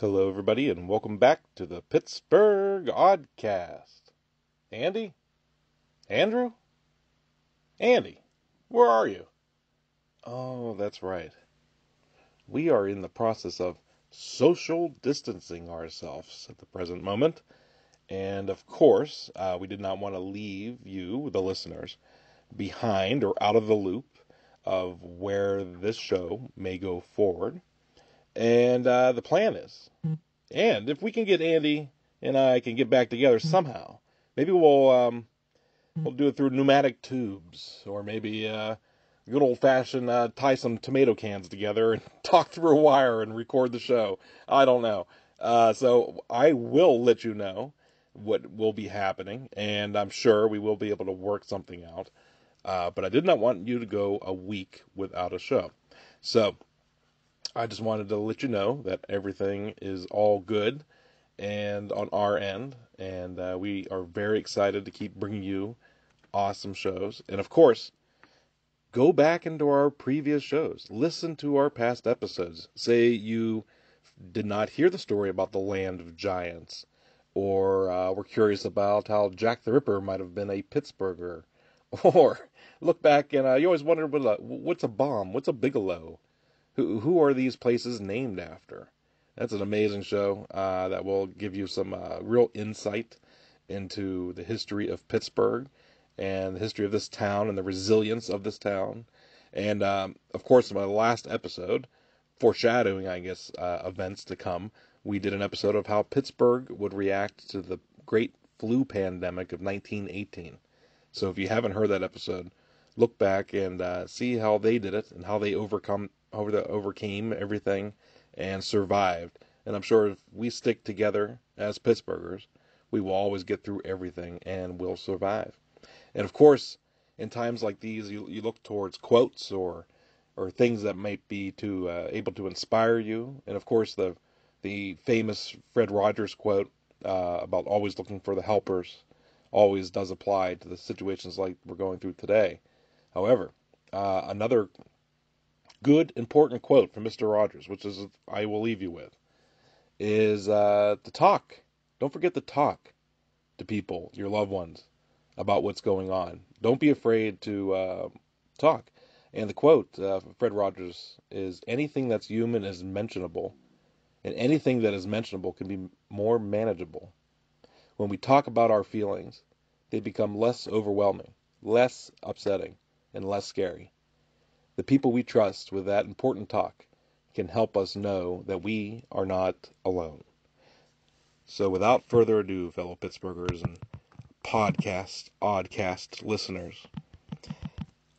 Hello, everybody, and welcome back to the Pittsburgh Oddcast. Andy? Andrew? Andy, where are you? Oh, that's right. We are in the process of social distancing ourselves at the present moment. And of course, uh, we did not want to leave you, the listeners, behind or out of the loop of where this show may go forward. And uh, the plan is, and if we can get Andy and I can get back together somehow, maybe we'll um, we'll do it through pneumatic tubes, or maybe uh, good old fashioned uh, tie some tomato cans together and talk through a wire and record the show. I don't know. Uh, so I will let you know what will be happening, and I'm sure we will be able to work something out. Uh, but I did not want you to go a week without a show. So I just wanted to let you know that everything is all good and on our end, and uh, we are very excited to keep bringing you awesome shows. And of course, go back into our previous shows, listen to our past episodes. Say you did not hear the story about the land of giants, or uh, were curious about how Jack the Ripper might have been a Pittsburgher, or look back and uh, you always wondered what what's a bomb, what's a bigelow who are these places named after? That's an amazing show uh, that will give you some uh, real insight into the history of Pittsburgh and the history of this town and the resilience of this town. And um, of course, in my last episode, foreshadowing, I guess, uh, events to come, we did an episode of how Pittsburgh would react to the great flu pandemic of 1918. So if you haven't heard that episode, look back and uh, see how they did it and how they overcome overcame everything and survived. And I'm sure if we stick together as Pittsburghers, we will always get through everything and will survive. And of course, in times like these, you, you look towards quotes or or things that might be to uh, able to inspire you. And of course, the the famous Fred Rogers quote uh, about always looking for the helpers always does apply to the situations like we're going through today. However, uh, another good, important quote from Mr. Rogers, which is I will leave you with, is uh, to talk. Don't forget to talk to people, your loved ones, about what's going on. Don't be afraid to uh, talk. And the quote uh, from Fred Rogers is anything that's human is mentionable, and anything that is mentionable can be more manageable. When we talk about our feelings, they become less overwhelming, less upsetting, and less scary. The people we trust with that important talk can help us know that we are not alone. So, without further ado, fellow Pittsburghers and podcast, oddcast listeners,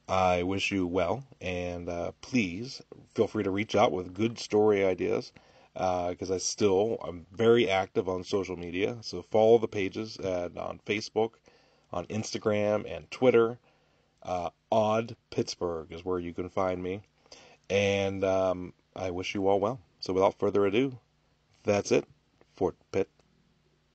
I wish you well, and uh, please feel free to reach out with good story ideas because uh, I still I'm very active on social media. So follow the pages at, on Facebook, on Instagram, and Twitter. Uh, Odd Pittsburgh is where you can find me. And um, I wish you all well. So without further ado, that's it. Fort Pitt